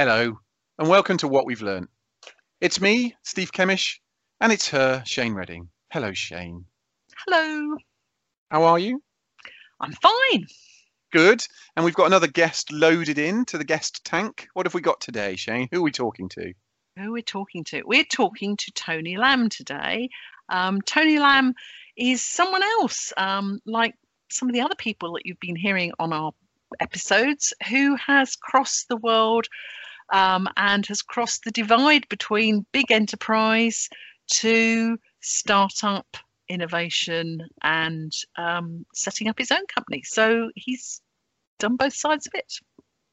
Hello, and welcome to What We've Learned. It's me, Steve Kemish, and it's her, Shane Redding. Hello, Shane. Hello. How are you? I'm fine. Good. And we've got another guest loaded in to the guest tank. What have we got today, Shane? Who are we talking to? Who are we talking to? We're talking to Tony Lamb today. Um, Tony Lamb is someone else, um, like some of the other people that you've been hearing on our episodes, who has crossed the world um, and has crossed the divide between big enterprise to startup innovation and um, setting up his own company. So he's done both sides of it.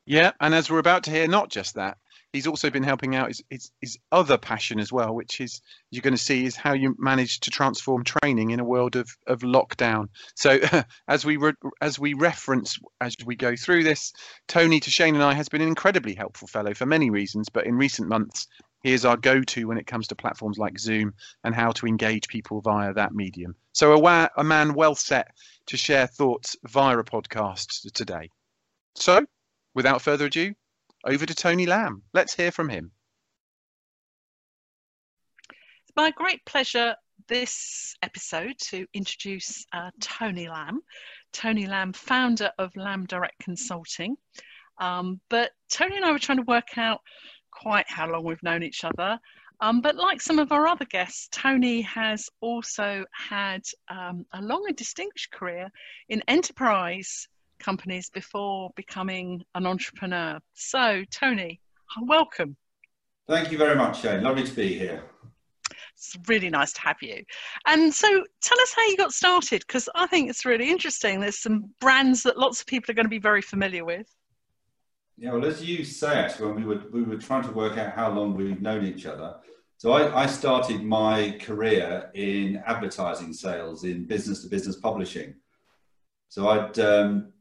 Yeah, and as we're about to hear, not just that, he's also been helping out his, his, his other passion as well, which is you're going to see is how you manage to transform training in a world of, of lockdown. So as we re- as we reference as we go through this, Tony to Shane and I has been an incredibly helpful fellow for many reasons, but in recent months he is our go-to when it comes to platforms like Zoom and how to engage people via that medium. So a, wa- a man well set to share thoughts via a podcast today. So, without further ado, over to Tony Lamb. Let's hear from him. It's my great pleasure this episode to introduce uh, Tony Lamb. Tony Lamb, founder of Lamb Direct Consulting. Um, but Tony and I were trying to work out quite how long we've known each other. Um, but like some of our other guests, Tony has also had um, a long and distinguished career in enterprise companies before becoming an entrepreneur. So, Tony, welcome. Thank you very much, Shane. Lovely to be here. It's really nice to have you. And so, tell us how you got started, because I think it's really interesting. There's some brands that lots of people are going to be very familiar with. Yeah, well, as you say, actually, when we were we were trying to work out how long we've known each other. So I, I started my career in advertising sales in business to business publishing. So I'd um,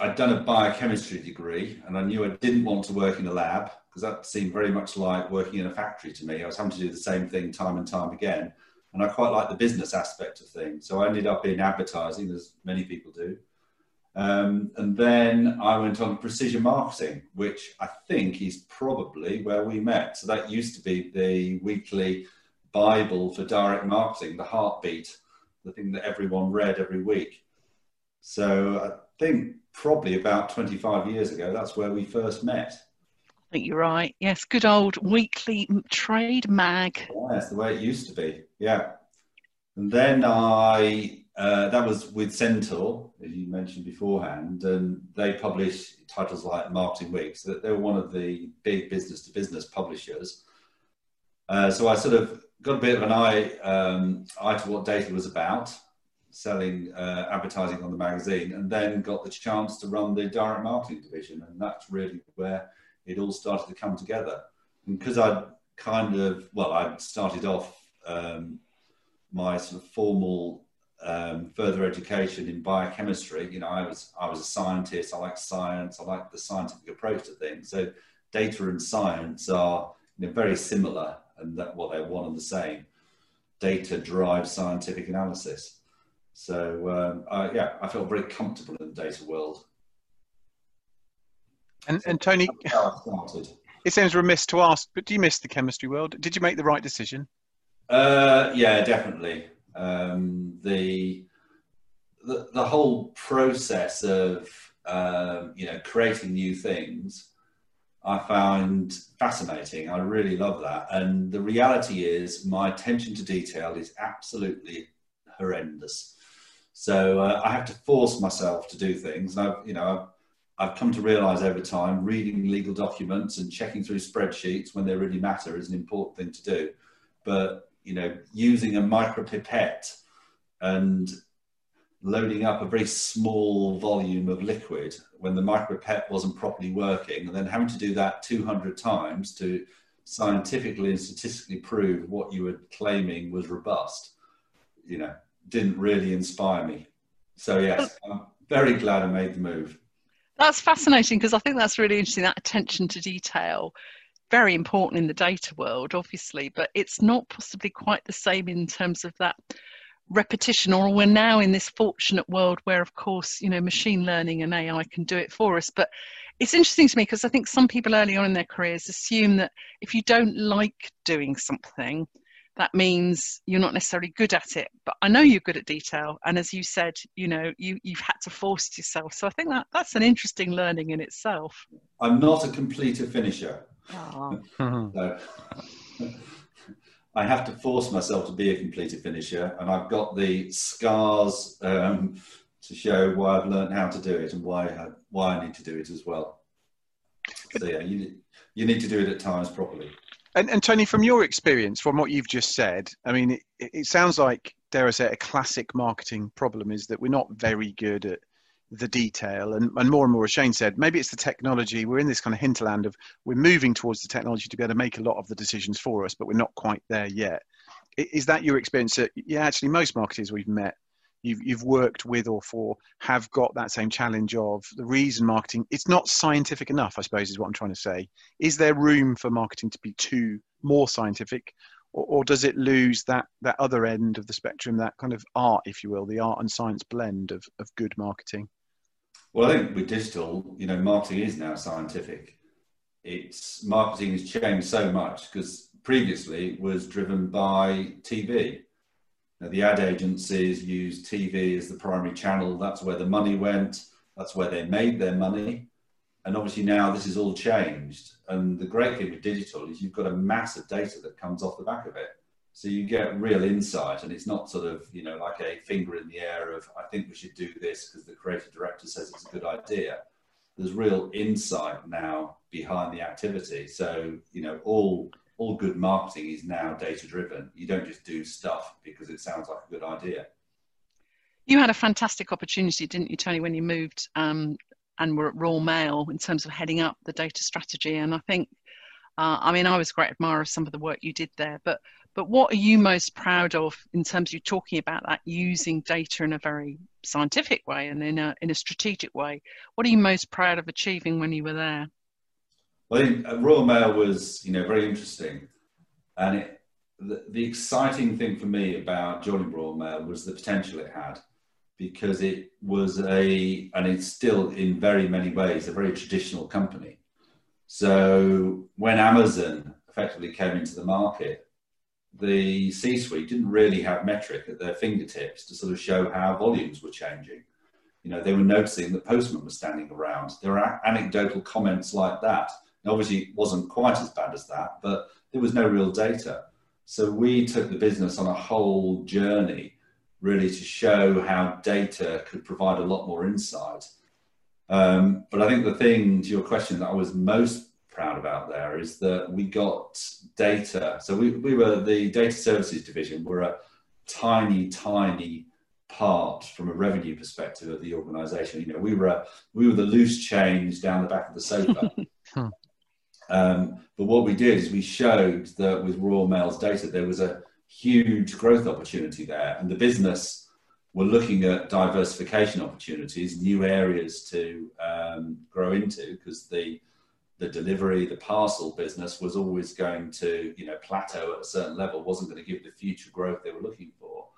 I'd done a biochemistry degree, and I knew I didn't want to work in a lab because that seemed very much like working in a factory to me. I was having to do the same thing time and time again, and I quite like the business aspect of things. So I ended up in advertising, as many people do. Um, and then I went on precision marketing, which I think is probably where we met. So that used to be the weekly Bible for direct marketing, the heartbeat, the thing that everyone read every week. So I think probably about 25 years ago, that's where we first met. I think you're right. Yes, good old weekly trade mag. Yes, the way it used to be. Yeah. And then I uh, that was with Centaur, as you mentioned beforehand, and they publish titles like Marketing Week, so they were one of the big business to business publishers. Uh, so I sort of got a bit of an eye, um, eye to what data was about, selling uh, advertising on the magazine, and then got the chance to run the direct marketing division, and that's really where it all started to come together. Because I'd kind of, well, I started off um, my sort of formal um, further education in biochemistry. You know, I was I was a scientist. I like science. I like the scientific approach to things. So data and science are you know, very similar, and that what they're one and the same. Data drives scientific analysis. So um, I, yeah, I felt very comfortable in the data world. And, and Tony, it seems remiss to ask, but do you miss the chemistry world? Did you make the right decision? Uh, yeah, definitely um, the, the, the whole process of um, you know creating new things I found fascinating. I really love that. And the reality is, my attention to detail is absolutely horrendous. So uh, I have to force myself to do things. And I've, you know, I've, I've come to realize over time, reading legal documents and checking through spreadsheets when they really matter is an important thing to do. But you know, using a micropipette and loading up a very small volume of liquid when the micropipette wasn't properly working, and then having to do that 200 times to scientifically and statistically prove what you were claiming was robust, you know, didn't really inspire me. So, yes, I'm very glad I made the move. That's fascinating because I think that's really interesting that attention to detail very important in the data world, obviously, but it's not possibly quite the same in terms of that repetition or we're now in this fortunate world where of course you know machine learning and ai can do it for us but it's interesting to me because I think some people early on in their careers assume that if you don't like doing something, that means you're not necessarily good at it. But I know you're good at detail, and as you said, you know you you've had to force yourself. So I think that that's an interesting learning in itself. I'm not a completer finisher. Oh. so, I have to force myself to be a completer finisher, and I've got the scars um, to show why I've learned how to do it and why I, why I need to do it as well. So yeah, you you need to do it at times properly. And, and Tony, from your experience, from what you've just said, I mean, it, it sounds like, dare I say, a classic marketing problem is that we're not very good at the detail. And, and more and more as shane said maybe it's the technology. We're in this kind of hinterland of we're moving towards the technology to be able to make a lot of the decisions for us but we're not quite there yet. Is that your experience that yeah actually most marketers we've met you've, you've worked with or for have got that same challenge of the reason marketing it's not scientific enough i suppose is what i'm trying to say is there room for marketing to be too more scientific or, or does it lose that that other end of the spectrum that kind of art if you will the art and science blend of, of good marketing well, I think with digital, you know, marketing is now scientific. It's marketing has changed so much because previously it was driven by TV. Now, the ad agencies used TV as the primary channel. That's where the money went. That's where they made their money. And obviously now this is all changed. And the great thing with digital is you've got a mass of data that comes off the back of it. So you get real insight, and it's not sort of you know like a finger in the air of I think we should do this because the creative director says it's a good idea. There's real insight now behind the activity. So you know all all good marketing is now data driven. You don't just do stuff because it sounds like a good idea. You had a fantastic opportunity, didn't you, Tony, when you moved um, and were at Royal Mail in terms of heading up the data strategy. And I think, uh, I mean, I was a great admirer of some of the work you did there, but but what are you most proud of in terms of you talking about that using data in a very scientific way and in a in a strategic way? What are you most proud of achieving when you were there? I think uh, Royal Mail was, you know, very interesting, and it, the, the exciting thing for me about joining Royal Mail was the potential it had, because it was a, and it's still in very many ways a very traditional company. So when Amazon effectively came into the market, the C suite didn't really have metric at their fingertips to sort of show how volumes were changing. You know, they were noticing that postmen were standing around. There were anecdotal comments like that. And obviously, it wasn't quite as bad as that, but there was no real data. So we took the business on a whole journey, really, to show how data could provide a lot more insight. Um, but I think the thing to your question that I was most proud about there is that we got data. So we, we were the data services division. We're a tiny, tiny part from a revenue perspective of the organization. You know, we were a, we were the loose change down the back of the sofa. um, but what we did is we showed that with Royal Mail's data, there was a huge growth opportunity there, and the business were looking at diversification opportunities, new areas to um, grow into, because the the delivery, the parcel business was always going to, you know, plateau at a certain level, wasn't going to give the future growth they were looking for.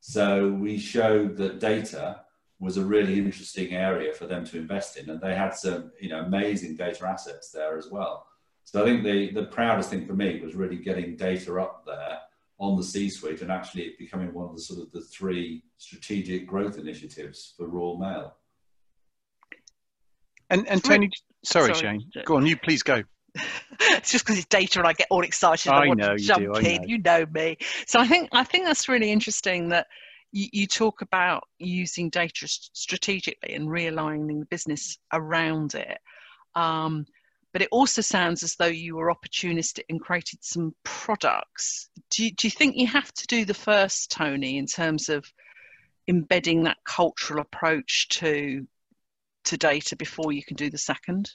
So we showed that data was a really interesting area for them to invest in, and they had some, you know, amazing data assets there as well. So I think the the proudest thing for me was really getting data up there on the C-suite and actually becoming one of the sort of the three strategic growth initiatives for Royal Mail. And and Tony, sorry, sorry, Shane, go on. You please go. it's just because it's data and I get all excited. I, I want to jump do, in. Know. You know me. So I think I think that's really interesting that you, talk about using data strategically and realigning the business around it. Um, but it also sounds as though you were opportunistic and created some products. Do you, do you think you have to do the first, Tony, in terms of embedding that cultural approach to to data before you can do the second?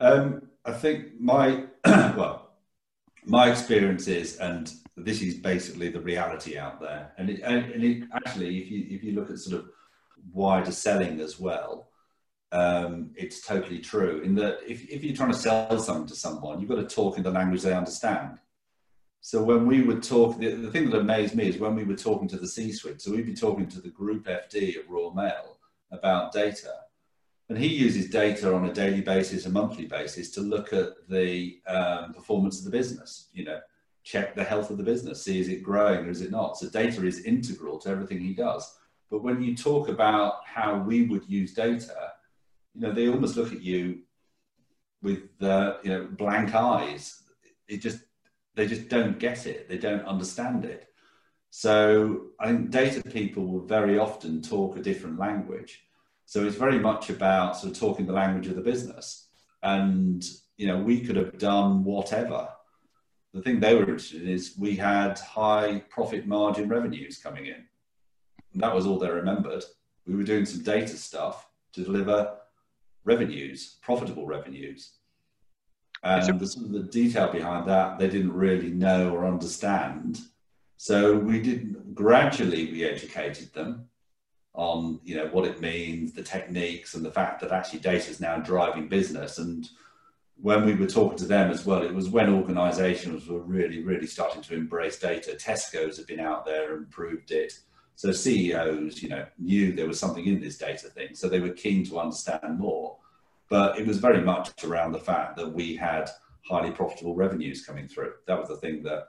Um, I think my well, my experience is, and this is basically the reality out there. And, it, and, it, actually, if you if you look at sort of wider selling as well, um, it's totally true. In that, if if you're trying to sell something to someone, you've got to talk in the language they understand. So when we would talk, the, the thing that amazed me is when we were talking to the C-suite. So we'd be talking to the group FD at Royal Mail, about data. And he uses data on a daily basis, a monthly basis, to look at the um, performance of the business. You know, check the health of the business, see is it growing or is it not. So data is integral to everything he does. But when you talk about how we would use data, you know, they almost look at you with uh, you know blank eyes. It just they just don't get it. They don't understand it. So I think data people will very often talk a different language. So it's very much about sort of talking the language of the business. And, you know, we could have done whatever. The thing they were interested in is we had high profit margin revenues coming in. And that was all they remembered. We were doing some data stuff to deliver revenues, profitable revenues. And the, sort of the detail behind that, they didn't really know or understand. So we did gradually we educated them on you know what it means, the techniques, and the fact that actually data is now driving business. And when we were talking to them as well, it was when organisations were really, really starting to embrace data. Tesco's had been out there and proved it. So CEOs, you know, knew there was something in this data thing, so they were keen to understand more. But it was very much around the fact that we had highly profitable revenues coming through. That was the thing that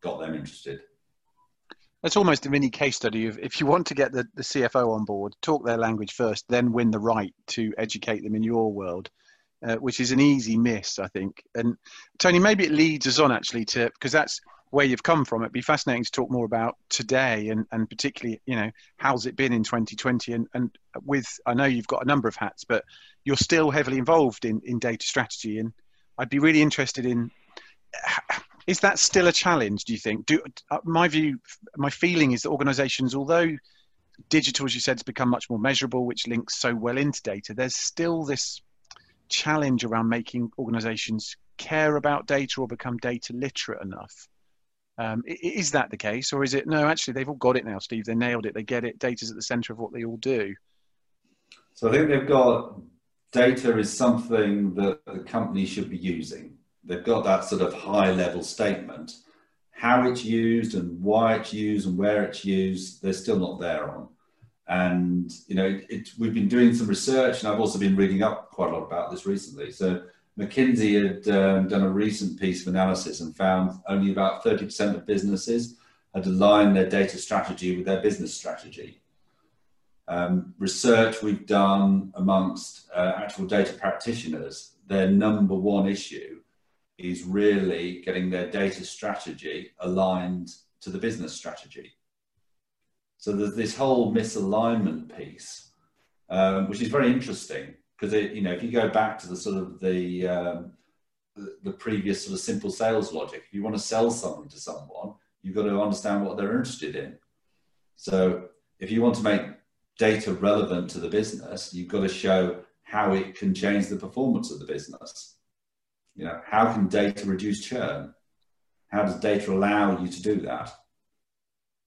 got them interested. That's almost a mini case study of if you want to get the, the CFO on board, talk their language first, then win the right to educate them in your world, uh, which is an easy miss, I think. And Tony, maybe it leads us on actually to because that's where you've come from. It'd be fascinating to talk more about today and, and particularly, you know, how's it been in 2020? And, and with, I know you've got a number of hats, but you're still heavily involved in, in data strategy. And I'd be really interested in is that still a challenge? Do you think? Do uh, my view, my feeling is that organisations, although digital, as you said, has become much more measurable, which links so well into data, there's still this challenge around making organisations care about data or become data literate enough. Um, is that the case, or is it no? Actually, they've all got it now, Steve. They nailed it. They get it. Data's at the centre of what they all do. So I think they've got data is something that the company should be using they've got that sort of high level statement. How it's used and why it's used and where it's used, they're still not there on. And you know, it, it, we've been doing some research, and I've also been reading up quite a lot about this recently. So McKinsey had um, done a recent piece of analysis and found only about 30% of businesses had aligned their data strategy with their business strategy. Um, research we've done amongst uh, actual data practitioners, their number one issue is really getting their data strategy aligned to the business strategy. So there's this whole misalignment piece, um, which is very interesting because you know if you go back to the sort of the, um, the, the previous sort of simple sales logic, if you want to sell something to someone, you've got to understand what they're interested in. So if you want to make data relevant to the business, you've got to show how it can change the performance of the business. You know, how can data reduce churn? How does data allow you to do that?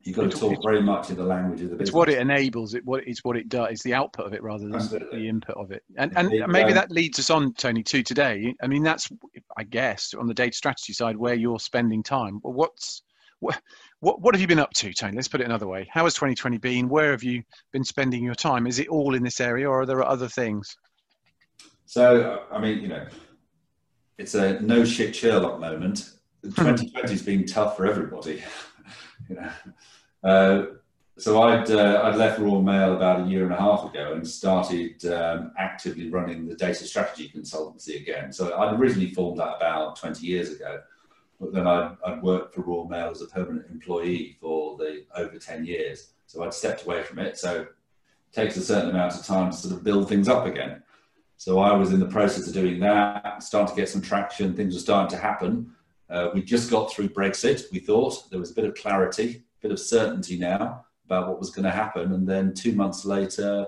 You've got to talk very much in the language of the business. It's what it enables. It what it's what it does. It's the output of it rather than Absolutely. the input of it. And and maybe that leads us on, Tony, to today. I mean, that's I guess on the data strategy side where you're spending time. Well, what's what what what have you been up to, Tony? Let's put it another way. How has 2020 been? Where have you been spending your time? Is it all in this area, or are there other things? So, I mean, you know, it's a no shit Sherlock moment. 2020 has been tough for everybody. you know, uh, so I'd uh, I'd left Royal Mail about a year and a half ago and started um, actively running the data strategy consultancy again. So I'd originally formed that about 20 years ago, but then I'd, I'd worked for Royal Mail as a permanent employee for the over 10 years. So I'd stepped away from it. So it takes a certain amount of time to sort of build things up again. So I was in the process of doing that, starting to get some traction. Things were starting to happen. Uh, we just got through Brexit. We thought there was a bit of clarity, bit of certainty now about what was going to happen. And then two months later,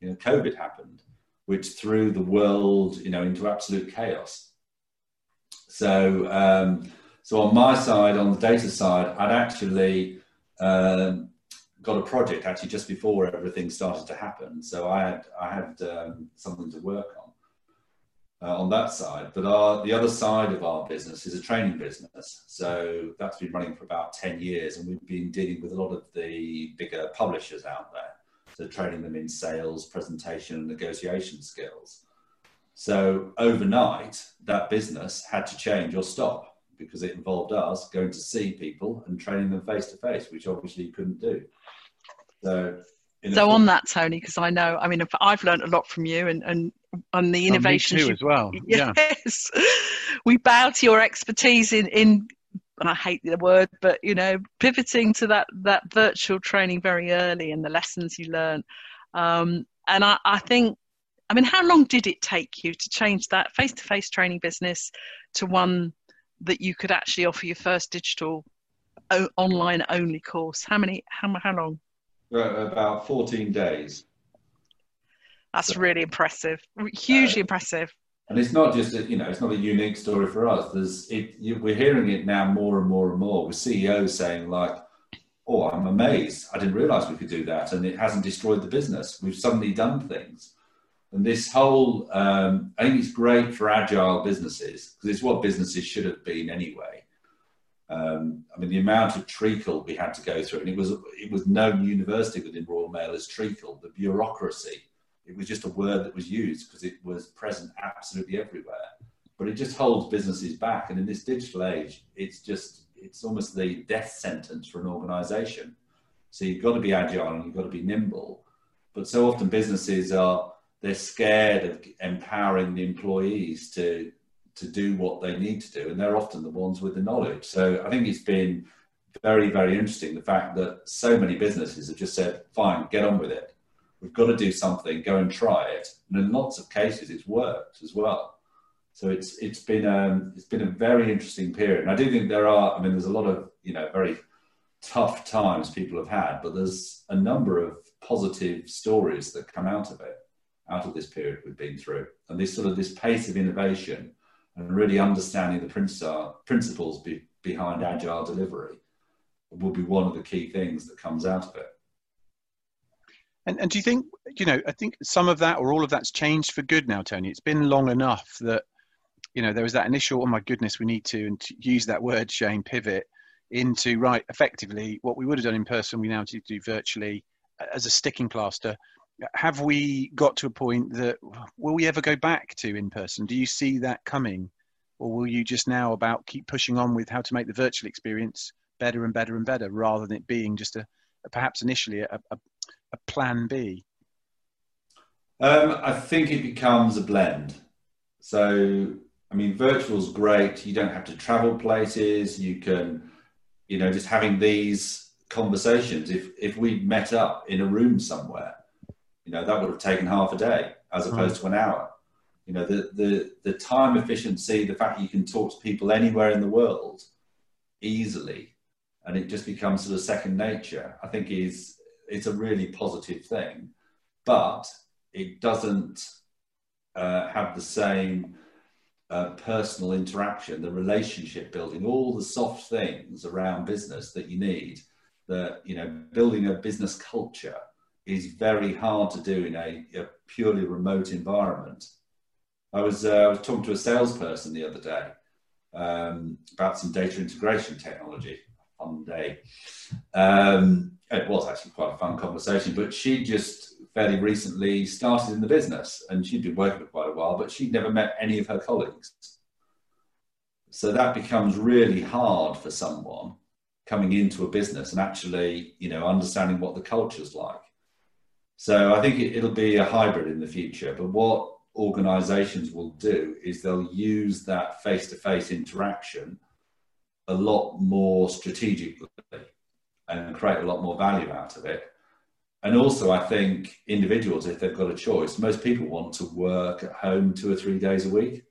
you know, COVID happened, which threw the world, you know, into absolute chaos. So, um, so on my side, on the data side, I'd actually um, got a project actually just before everything started to happen. So I had I had um, something to work on uh, on that side. But our, the other side of our business is a training business. So that's been running for about ten years, and we've been dealing with a lot of the bigger publishers out there. So training them in sales, presentation, and negotiation skills. So overnight, that business had to change or stop because it involved us going to see people and training them face to face, which obviously you couldn't do. So, so on that, Tony, because I know, I mean, I've learned a lot from you and, and on the innovation. oh, you, as well. Yes, yeah. we bow to your expertise in in and I hate the word, but you know, pivoting to that that virtual training very early and the lessons you learn. Um, and I, I think, I mean, how long did it take you to change that face to face training business to one that you could actually offer your first digital o- online only course? How many? How how long? About fourteen days. That's really impressive. Hugely uh, impressive. and it's not just a, you know it's not a unique story for us. There's it you, we're hearing it now more and more and more with ceos saying like oh i'm amazed. I didn't realize we could do that and it hasn't destroyed the business. We've suddenly done things. And this whole um, i think it's great for agile businesses because it's what businesses should have been anyway. Um, I mean, the amount of treacle we had to go through, and it was it was known university within Royal Mail as treacle, the bureaucracy it was just a word that was used because it was present absolutely everywhere. But it just holds businesses back. And in this digital age, it's just, it's almost the death sentence for an organization. So you've got to be agile and you've got to be nimble. But so often businesses are, they're scared of empowering the employees to, to do what they need to do. And they're often the ones with the knowledge. So I think it's been very, very interesting the fact that so many businesses have just said, fine, get on with it we've got to do something, go and try it. And in lots of cases, it's worked as well. So it's it's been um, it's been a very interesting period. And I do think there are. I mean, there's a lot of you know very tough times people have had, but there's a number of positive stories that come out of it, out of this period we've been through, and this sort of this pace of innovation and really understanding the principles be, behind agile delivery will be one of the key things that comes out of it. And, and do you think, you know, I think some of that or all of that's changed for good now, Tony? It's been long enough that, you know, there was that initial, oh my goodness, we need to, and to use that word, Shane, pivot into, right, effectively, what we would have done in person, we now do, do virtually as a sticking plaster. Have we got to a point that, will we ever go back to in person? Do you see that coming? Or will you just now about keep pushing on with how to make the virtual experience better and better and better rather than it being just a, perhaps initially a, a, a plan B? Um, I think it becomes a blend. So, I mean, virtual is great. You don't have to travel places. You can, you know, just having these conversations. If if we met up in a room somewhere, you know, that would have taken half a day as opposed to an hour. You know, the the the time efficiency, the fact that you can talk to people anywhere in the world easily, and it just becomes sort of second nature. I think is it's a really positive thing, but it doesn't uh, have the same uh, personal interaction, the relationship building, all the soft things around business that you need. That you know, building a business culture is very hard to do in a, a purely remote environment. I was, uh, I was talking to a salesperson the other day um, about some data integration technology. Fun day. Um, it was actually quite a fun conversation, but she just fairly recently started in the business and she'd been working for quite a while, but she'd never met any of her colleagues. So that becomes really hard for someone coming into a business and actually, you know, understanding what the culture's like. So I think it, it'll be a hybrid in the future. But what organizations will do is they'll use that face to face interaction a lot more strategically and create a lot more value out of it. And also, I think individuals, if they've got a choice, most people want to work at home two or three days a week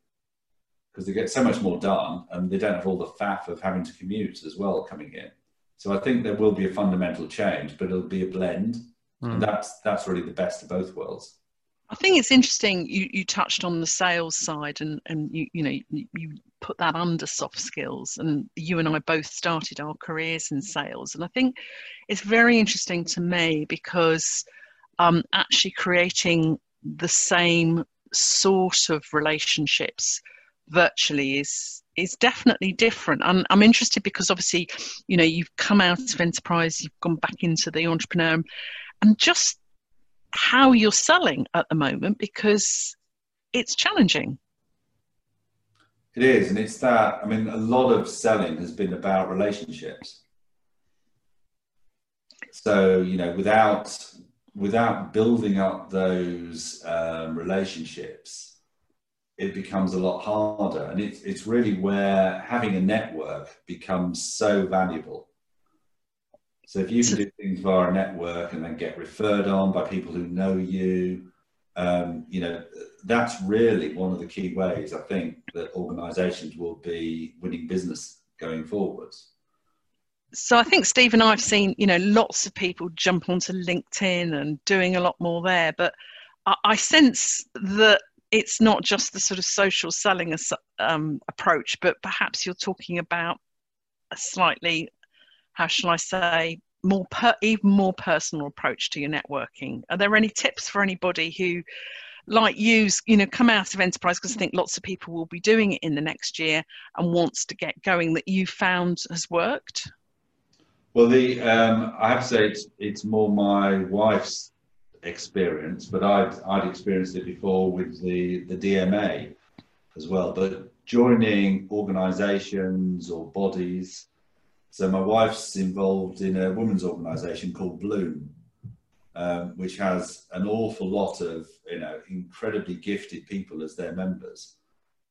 because they get so much more done and they don't have all the faff of having to commute as well coming in. So I think there will be a fundamental change, but it'll be a blend. Mm. And hmm. that's that's really the best of both worlds. I think it's interesting you, you touched on the sales side and, and you, you know, you, put that under soft skills and you and I both started our careers in sales. And I think it's very interesting to me because um, actually creating the same sort of relationships virtually is is definitely different. I'm, I'm interested because obviously, you know, you've come out of enterprise, you've gone back into the entrepreneur, and just how you're selling at the moment because it's challenging. It is, and it's that. I mean, a lot of selling has been about relationships. So you know, without without building up those um, relationships, it becomes a lot harder. And it's it's really where having a network becomes so valuable. So if you can do things via a network and then get referred on by people who know you, um, you know, that's really one of the key ways I think that organisations will be winning business going forwards. So I think Steve and I have seen, you know, lots of people jump onto LinkedIn and doing a lot more there, but I, I sense that it's not just the sort of social selling um, approach, but perhaps you're talking about a slightly, how shall I say, more per, even more personal approach to your networking. Are there any tips for anybody who, like you, you know, come out of enterprise because I think lots of people will be doing it in the next year and wants to get going that you found has worked? Well, the um, I have to say it's it's more my wife's experience, but I'd I'd experienced it before with the the DMA as well. But joining organisations or bodies so my wife's involved in a women's organisation called Bloom, um, which has an awful lot of you know incredibly gifted people as their members,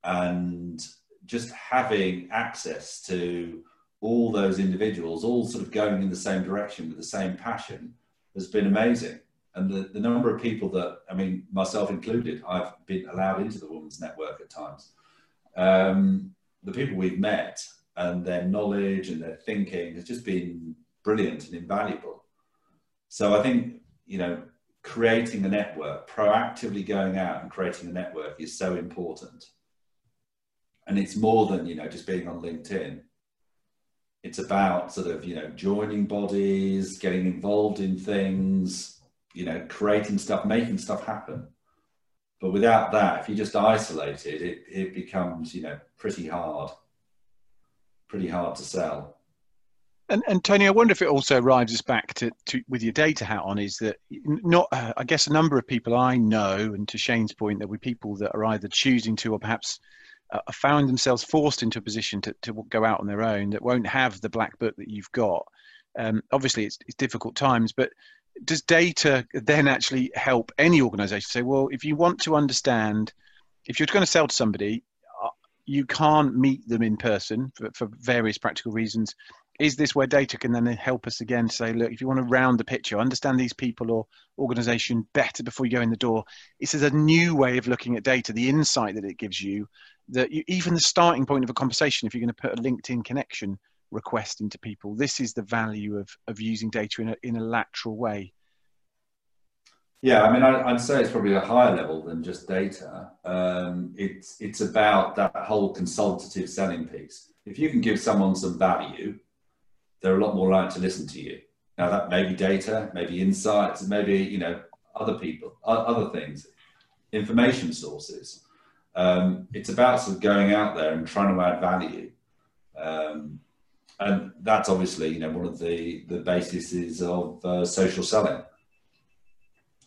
and just having access to all those individuals, all sort of going in the same direction with the same passion, has been amazing. And the, the number of people that, I mean, myself included, I've been allowed into the Women's Network at times. Um, the people we've met and their knowledge and their thinking has just been brilliant and invaluable. So I think, you know, creating a network, proactively going out and creating a network is so important. And it's more than, you know, just being on LinkedIn. It's about sort of, you know, joining bodies, getting involved in things, you know, creating stuff, making stuff happen. But without that, if you're just isolate it, it, it becomes, you know, pretty hard pretty hard to sell. And, and Tony, I wonder if it also arrives us back to, to with your data hat on is that not uh, I guess a number of people I know, and to Shane's point, there were people that are either choosing to or perhaps uh, found themselves forced into a position to, to go out on their own that won't have the black book that you've got. Um, obviously, it's, it's difficult times, but does data then actually help any organization say, well, if you want to understand, if you're going to sell to somebody, you can't meet them in person for, for various practical reasons. Is this where data can then help us again say look if you want to round the picture understand these people or organization better before you go in the door this is a new way of looking at data the insight that it gives you that you, even the starting point of a conversation if you're going to put a linkedin connection request into people this is the value of of using data in a, in a lateral way yeah, I mean, I, would say it's probably a higher level than just data. Um, it's it's about that whole consultative selling piece. If you can give someone some value, they're a lot more likely to listen to you. Now that may be data, maybe insights, maybe you know other people, other things, information sources. Um, it's about sort of going out there and trying to add value. Um, and that's obviously you know one of the the bases of uh, social selling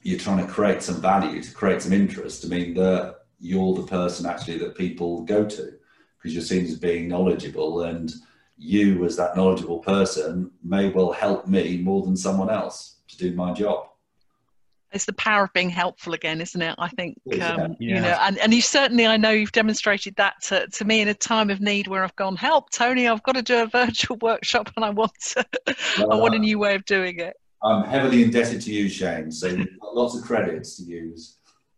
you're trying to create some value, to create some interest. I mean, that you're the person actually that people go to because you're seen as being knowledgeable, and you, as that knowledgeable person, may well help me more than someone else to do my job. It's the power of being helpful again, isn't it? I think um, yeah. you know, and, and you certainly, I know you've demonstrated that to, to me in a time of need where I've gone, help, Tony, I've got to do a virtual workshop, and I want to, I want a new way of doing it. I'm heavily indebted to you, Shane. So lots of credits to use.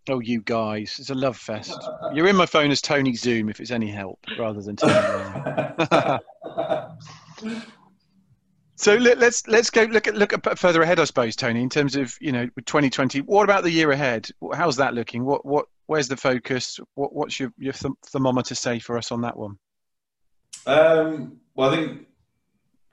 Oh, you guys! It's a love fest. You're in my phone as Tony Zoom, if it's any help, rather than Tony. so let, us let's go look at look at further ahead, I suppose, Tony. In terms of you know 2020, what about the year ahead? How's that looking? What what where's the focus? What what's your your th- thermometer say for us on that one? Um, well, I think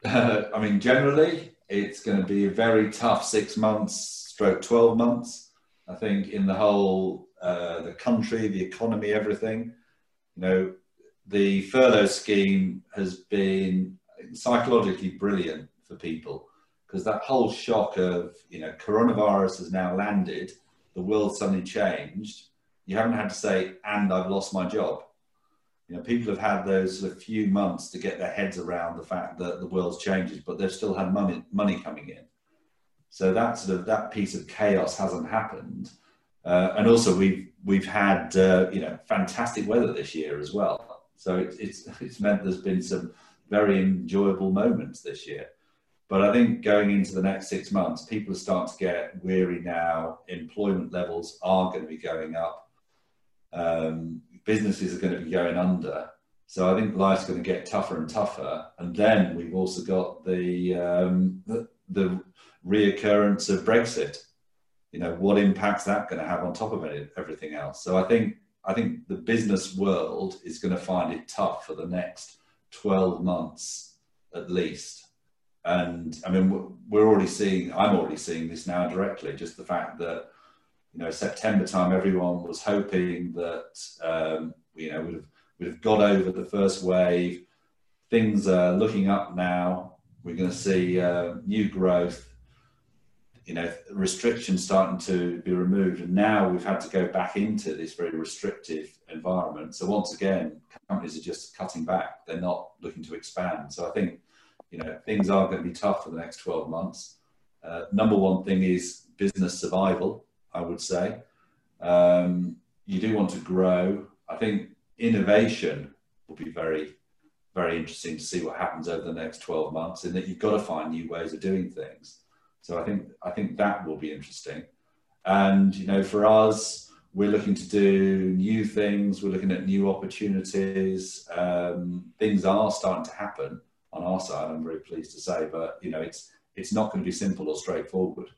uh, I mean generally it's going to be a very tough six months, stroke 12 months. I think in the whole, uh, the country, the economy, everything. You know, the furlough scheme has been psychologically brilliant for people. because that whole shock of you know coronavirus has now landed, the world suddenly changed. You haven't had to say, and I've lost my job. You know, people have had those sort of few months to get their heads around the fact that the world's changes, but they've still had money money coming in. So that sort of that piece of chaos hasn't happened. Uh, and also we've we've had uh, you know fantastic weather this year as well. So it, it's it's meant there's been some very enjoyable moments this year. But I think going into the next six months, people are starting to get weary now. Employment levels are going to be going up. Um, businesses are going to be going under. So I think life's going to get tougher and tougher. And then we've also got the um, the, the reoccurrence of Brexit. You know, what impact's that going to have on top of it, everything else? So I think I think the business world is going to find it tough for the next 12 months at least and I mean, we're already seeing, I'm already seeing this now directly, just the fact that, you know, September time, everyone was hoping that, um, you know, we'd have, we'd have got over the first wave. Things are looking up now. We're going to see uh, new growth, you know, restrictions starting to be removed. And now we've had to go back into this very restrictive environment. So once again, companies are just cutting back. They're not looking to expand. So I think you know, things are going to be tough for the next 12 months. Uh, number one thing is business survival, I would say. Um, you do want to grow. I think innovation will be very, very interesting to see what happens over the next 12 months in that you've got to find new ways of doing things. So I think, I think that will be interesting. And, you know, for us, we're looking to do new things. We're looking at new opportunities. Um, things are starting to happen on our side. I'm very pleased to say, but you know, it's it's not going to be simple or straightforward.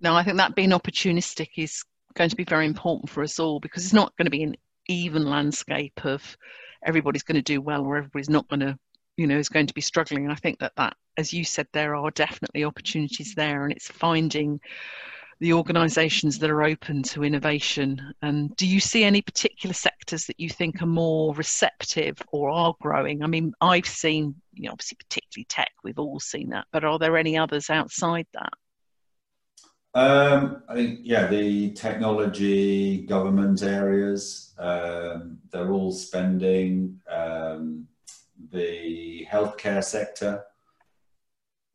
No, I think that being opportunistic is going to be very important for us all because it's not going to be an even landscape of everybody's going to do well or everybody's not going to, you know, is going to be struggling. And I think that that, as you said, there are definitely opportunities there, and it's finding the organisations that are open to innovation? And do you see any particular sectors that you think are more receptive or are growing? I mean, I've seen, you know, obviously, particularly tech, we've all seen that, but are there any others outside that? Um, I think, yeah, the technology, government areas, um, they're all spending. Um, the healthcare sector,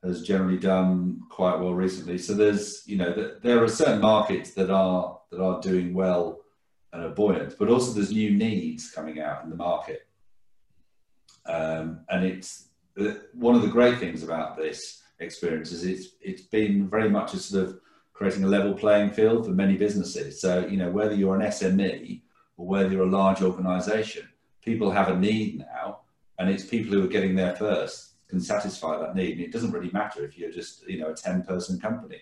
has generally done quite well recently. So there's, you know, there are certain markets that are that are doing well and are buoyant, but also there's new needs coming out in the market. Um, and it's one of the great things about this experience is it's it's been very much a sort of creating a level playing field for many businesses. So you know whether you're an SME or whether you're a large organisation, people have a need now, and it's people who are getting there first can satisfy that need. And it doesn't really matter if you're just, you know, a 10 person company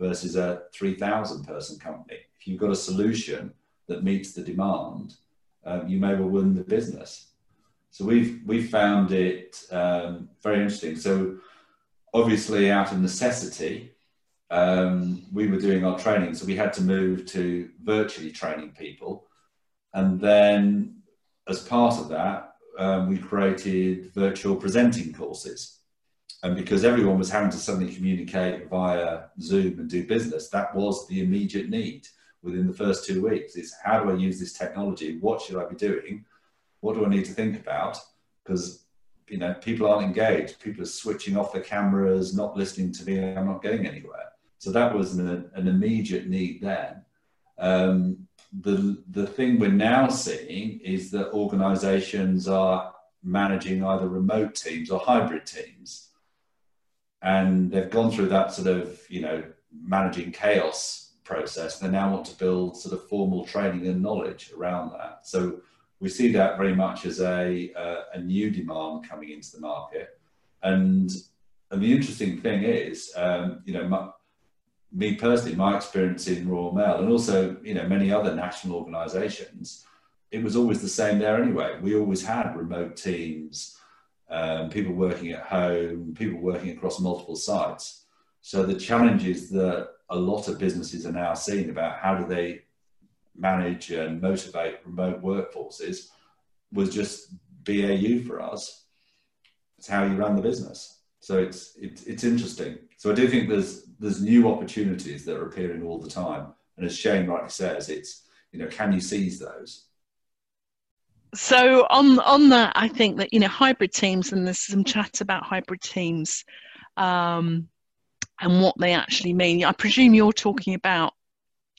versus a 3,000 person company. If you've got a solution that meets the demand, um, you may well win the business. So we've, we've found it um, very interesting. So obviously out of necessity, um, we were doing our training. So we had to move to virtually training people. And then as part of that, um, we created virtual presenting courses. And because everyone was having to suddenly communicate via Zoom and do business, that was the immediate need within the first two weeks. Is how do I use this technology? What should I be doing? What do I need to think about? Because you know people aren't engaged. People are switching off their cameras, not listening to me. I'm not getting anywhere. So that was an, an immediate need then. Um, the the thing we're now seeing is that organisations are managing either remote teams or hybrid teams, and they've gone through that sort of you know managing chaos process. They now want to build sort of formal training and knowledge around that. So we see that very much as a a, a new demand coming into the market, and and the interesting thing is, um, you know, me personally, my experience in Royal Mail, and also you know many other national organisations, it was always the same there anyway. We always had remote teams, um, people working at home, people working across multiple sites. So the challenges that a lot of businesses are now seeing about how do they manage and motivate remote workforces was just BAU for us. It's how you run the business. So it's, it's it's interesting. So I do think there's there's new opportunities that are appearing all the time, and as Shane rightly says, it's you know can you seize those? So on on that, I think that you know hybrid teams, and there's some chat about hybrid teams, um, and what they actually mean. I presume you're talking about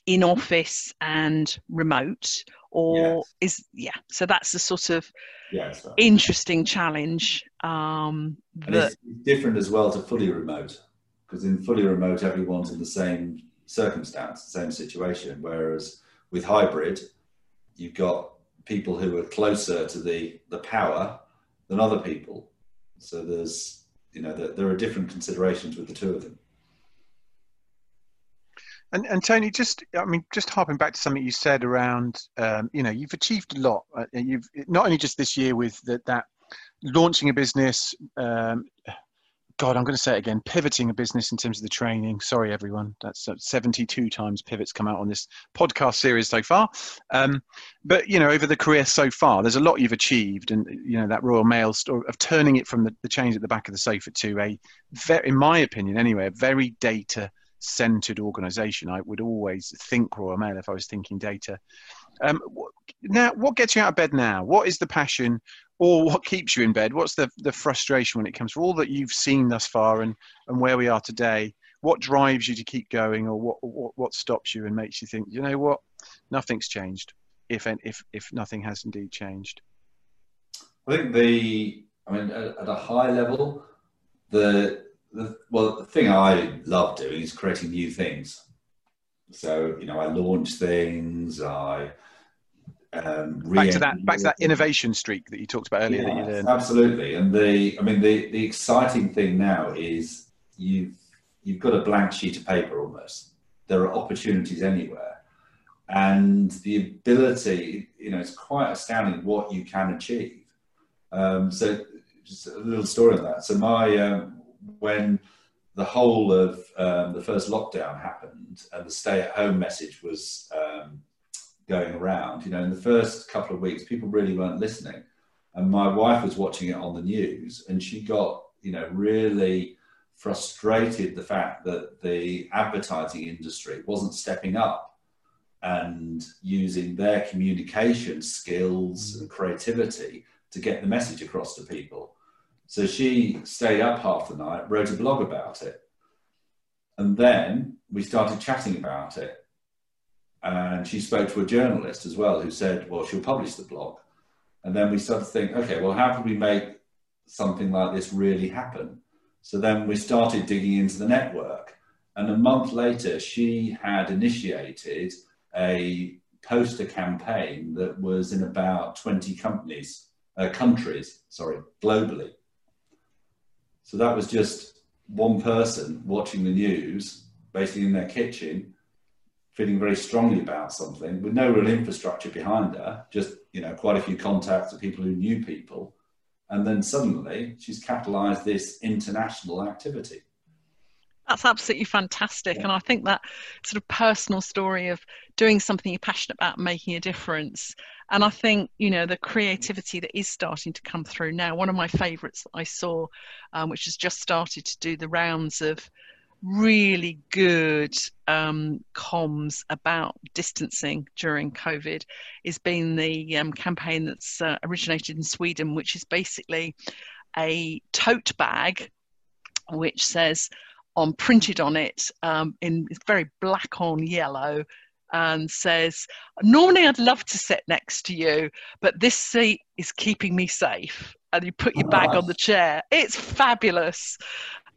in office and remote, or yes. is yeah. So that's the sort of yes, interesting challenge. Um, and that, it's different as well to fully remote, because in fully remote, everyone's in the same circumstance, the same situation. Whereas with hybrid, you've got people who are closer to the the power than other people. So there's you know there, there are different considerations with the two of them. And, and Tony, just I mean, just harping back to something you said around, um, you know, you've achieved a lot. Uh, you've not only just this year with that launching a business, um, God, I'm going to say it again, pivoting a business in terms of the training. Sorry, everyone. That's 72 times pivots come out on this podcast series so far. Um, but, you know, over the career so far, there's a lot you've achieved. And, you know, that Royal Mail story of turning it from the, the change at the back of the sofa to a, very, in my opinion anyway, a very data centered organization. I would always think Royal Mail if I was thinking data. Um, now, what gets you out of bed now? What is the passion? or what keeps you in bed? What's the, the frustration when it comes to all that you've seen thus far and, and where we are today? What drives you to keep going, or what, what, what stops you and makes you think, you know what, nothing's changed, if if if nothing has indeed changed? I think the, I mean, at, at a high level, the, the well, the thing I love doing is creating new things. So you know, I launch things, I um, back to that back to that innovation streak that you talked about earlier yeah, that you learned. Absolutely, and the I mean the the exciting thing now is you've you've got a blank sheet of paper almost. There are opportunities anywhere, and the ability you know it's quite astounding what you can achieve. Um, so just a little story on that. So my um, when the whole of um, the first lockdown happened and the stay at home message was um, going around. You know, in the first couple of weeks, people really weren't listening. And my wife was watching it on the news and she got, you know, really frustrated the fact that the advertising industry wasn't stepping up and using their communication skills and creativity to get the message across to people. So she stayed up half the night, wrote a blog about it. And then we started chatting about it and she spoke to a journalist as well who said, well, she'll publish the blog. And then we started to think, okay, well, how can we make something like this really happen? So then we started digging into the network. And a month later, she had initiated a poster campaign that was in about 20 companies, uh, countries, sorry, globally. So that was just one person watching the news, basically in their kitchen, feeling very strongly about something with no real infrastructure behind her, just you know quite a few contacts of people who knew people, and then suddenly she's capitalised this international activity. That's absolutely fantastic, yeah. and I think that sort of personal story of doing something you're passionate about, making a difference, and I think you know the creativity that is starting to come through now. One of my favourites that I saw, um, which has just started to do the rounds of really good um, comms about distancing during COVID is been the um, campaign that's uh, originated in Sweden, which is basically a tote bag which says on printed on it um, in very black on yellow and says, Normally I'd love to sit next to you, but this seat is keeping me safe. And you put your bag on the chair. It's fabulous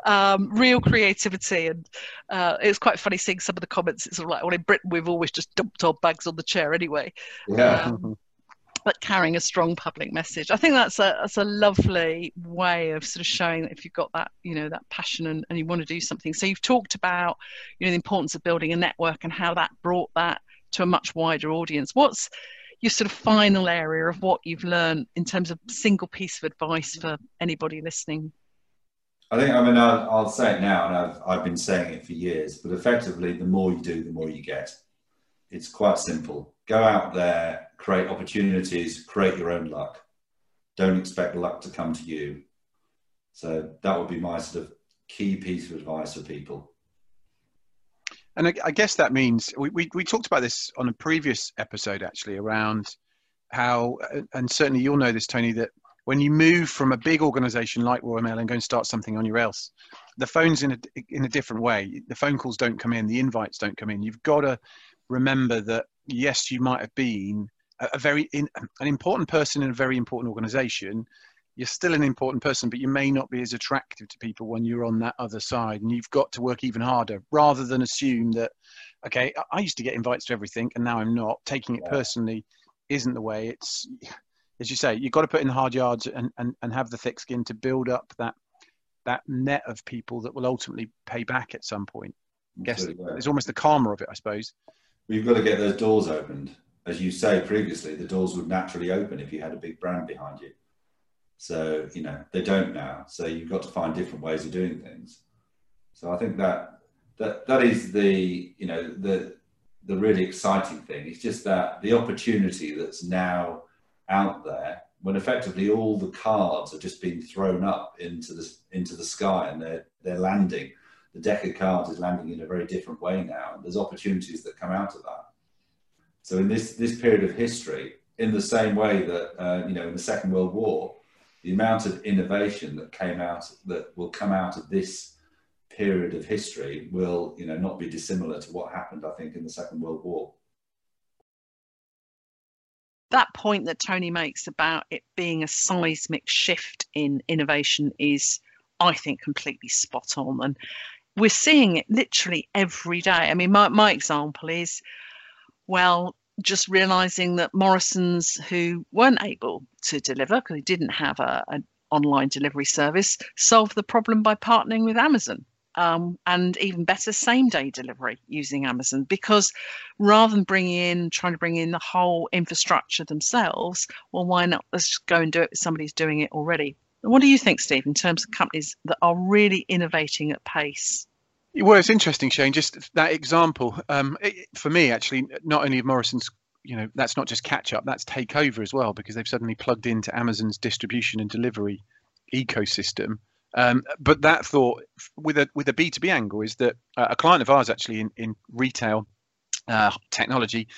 um, real creativity. And uh, it was quite funny seeing some of the comments. It's sort of like, well, in Britain, we've always just dumped our bags on the chair anyway. Yeah. Um, but carrying a strong public message. I think that's a that's a lovely way of sort of showing that if you've got that you know that passion and, and you want to do something. So you've talked about you know the importance of building a network and how that brought that to a much wider audience. What's your sort of final area of what you've learned in terms of single piece of advice for anybody listening I think, I mean, I'll, I'll, say it now, and I've, I've been saying it for years, but effectively, the more you do, the more you get. It's quite simple. Go out there, create opportunities, create your own luck. Don't expect luck to come to you. So that would be my sort of key piece of advice for people. And I, I guess that means we, we, we talked about this on a previous episode actually around how, and certainly you'll know this, Tony, that when you move from a big organization like Royal Mail and go and start something on your else, the phone's in a, in a different way. The phone calls don't come in, the invites don't come in. You've got to remember that, yes, you might have been a, very in, an important person in a very important organization, you're still an important person, but you may not be as attractive to people when you're on that other side. And you've got to work even harder rather than assume that, okay, I used to get invites to everything and now I'm not. Taking it personally isn't the way. It's, as you say, you've got to put in the hard yards and, and, and have the thick skin to build up that that net of people that will ultimately pay back at some point. I guess it's almost the karma of it, I suppose. We've got to get those doors opened. As you say previously, the doors would naturally open if you had a big brand behind you. So, you know, they don't now. So you've got to find different ways of doing things. So I think that that that is the, you know, the the really exciting thing. It's just that the opportunity that's now out there when effectively all the cards are just being thrown up into the into the sky and they're they're landing. The deck of cards is landing in a very different way now. There's opportunities that come out of that. So in this this period of history, in the same way that uh, you know in the Second World War, the amount of innovation that came out that will come out of this period of history will you know not be dissimilar to what happened i think in the second world war. That point that tony makes about it being a seismic shift in innovation is i think completely spot on. And we're seeing it literally every day. I mean my, my example is well just realizing that Morrison's, who weren't able to deliver because they didn't have a, an online delivery service, solved the problem by partnering with Amazon. Um, and even better, same day delivery using Amazon because rather than bringing in, trying to bring in the whole infrastructure themselves, well, why not? Let's go and do it with somebody who's doing it already. What do you think, Steve, in terms of companies that are really innovating at pace? Well, it's interesting, Shane. Just that example um, it, for me, actually, not only of Morrison's, you know, that's not just catch up, that's take over as well because they've suddenly plugged into Amazon's distribution and delivery ecosystem. Um, but that thought with a with a B two B angle is that uh, a client of ours actually in in retail uh, technology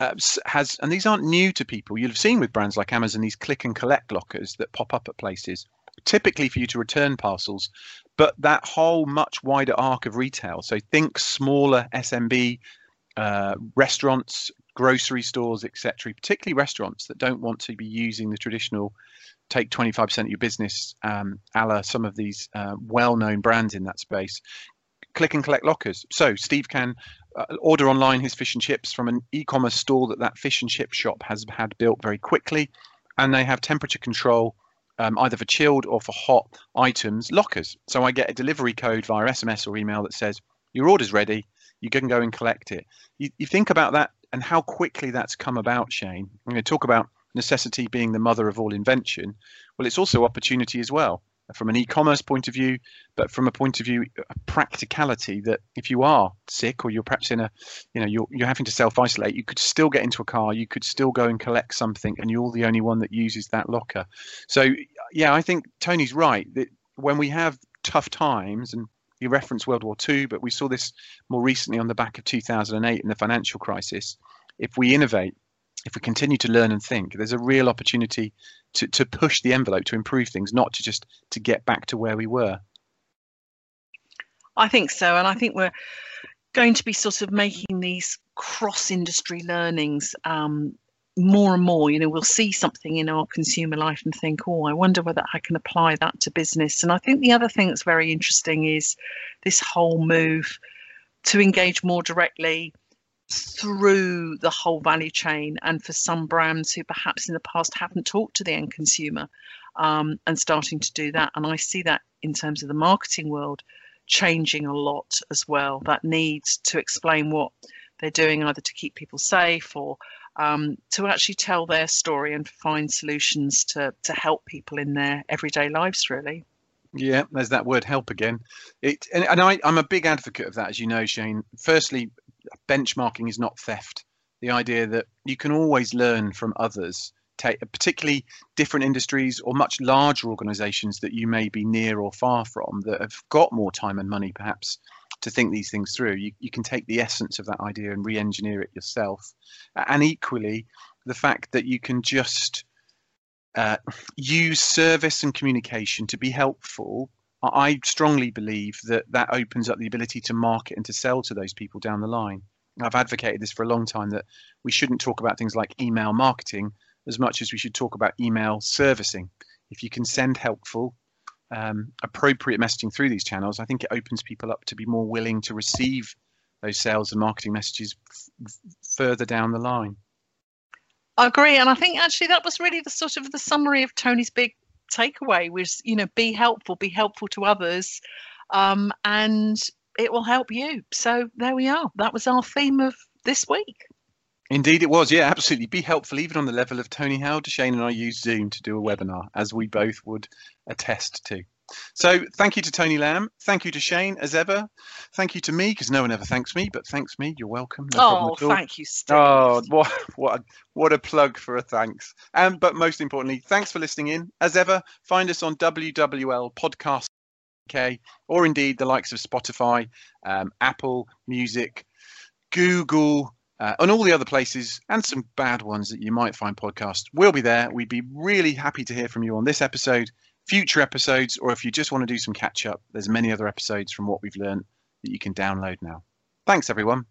uh, has, and these aren't new to people. You'll have seen with brands like Amazon these click and collect lockers that pop up at places typically for you to return parcels, but that whole much wider arc of retail. So think smaller SMB uh, restaurants, grocery stores, etc. Particularly restaurants that don't want to be using the traditional take 25% of your business, um, a la some of these uh, well-known brands in that space. Click and collect lockers. So Steve can uh, order online his fish and chips from an e-commerce store that that fish and chip shop has had built very quickly, and they have temperature control um, either for chilled or for hot items lockers. So I get a delivery code via SMS or email that says your order's ready. You can go and collect it. You, you think about that and how quickly that's come about, Shane. I'm going to talk about necessity being the mother of all invention. Well, it's also opportunity as well from an e-commerce point of view, but from a point of view of practicality that if you are sick or you're perhaps in a, you know, you're you're having to self-isolate, you could still get into a car, you could still go and collect something, and you're the only one that uses that locker. So yeah, I think Tony's right that when we have tough times and you reference World War II, but we saw this more recently on the back of 2008 and the financial crisis. If we innovate, if we continue to learn and think, there's a real opportunity to, to push the envelope to improve things, not to just to get back to where we were. I think so, and I think we're going to be sort of making these cross-industry learnings um, more and more. You know, we'll see something in our consumer life and think, "Oh, I wonder whether I can apply that to business." And I think the other thing that's very interesting is this whole move to engage more directly through the whole value chain and for some brands who perhaps in the past haven't talked to the end consumer um, and starting to do that and i see that in terms of the marketing world changing a lot as well that need to explain what they're doing either to keep people safe or um, to actually tell their story and find solutions to to help people in their everyday lives really yeah, there's that word help again. It and, and I, I'm a big advocate of that, as you know, Shane. Firstly, benchmarking is not theft. The idea that you can always learn from others particularly different industries or much larger organizations that you may be near or far from that have got more time and money perhaps to think these things through. You, you can take the essence of that idea and re-engineer it yourself. And equally, the fact that you can just uh, use service and communication to be helpful. I strongly believe that that opens up the ability to market and to sell to those people down the line. I've advocated this for a long time that we shouldn't talk about things like email marketing as much as we should talk about email servicing. If you can send helpful, um, appropriate messaging through these channels, I think it opens people up to be more willing to receive those sales and marketing messages f- further down the line. I agree, and I think actually that was really the sort of the summary of Tony's big takeaway was you know be helpful, be helpful to others, um, and it will help you. So there we are. That was our theme of this week. Indeed, it was. Yeah, absolutely. Be helpful, even on the level of Tony How Shane and I use Zoom to do a webinar, as we both would attest to. So, thank you to Tony Lamb. Thank you to Shane, as ever. Thank you to me, because no one ever thanks me, but thanks me. You're welcome. No oh, thank you, Steve. Oh, what, what, a, what a plug for a thanks. And but most importantly, thanks for listening in. As ever, find us on WWL Podcast UK, or indeed the likes of Spotify, um, Apple Music, Google uh, and all the other places and some bad ones that you might find podcasts. We'll be there. We'd be really happy to hear from you on this episode, future episodes, or if you just want to do some catch up, there's many other episodes from what we've learned that you can download now. Thanks, everyone.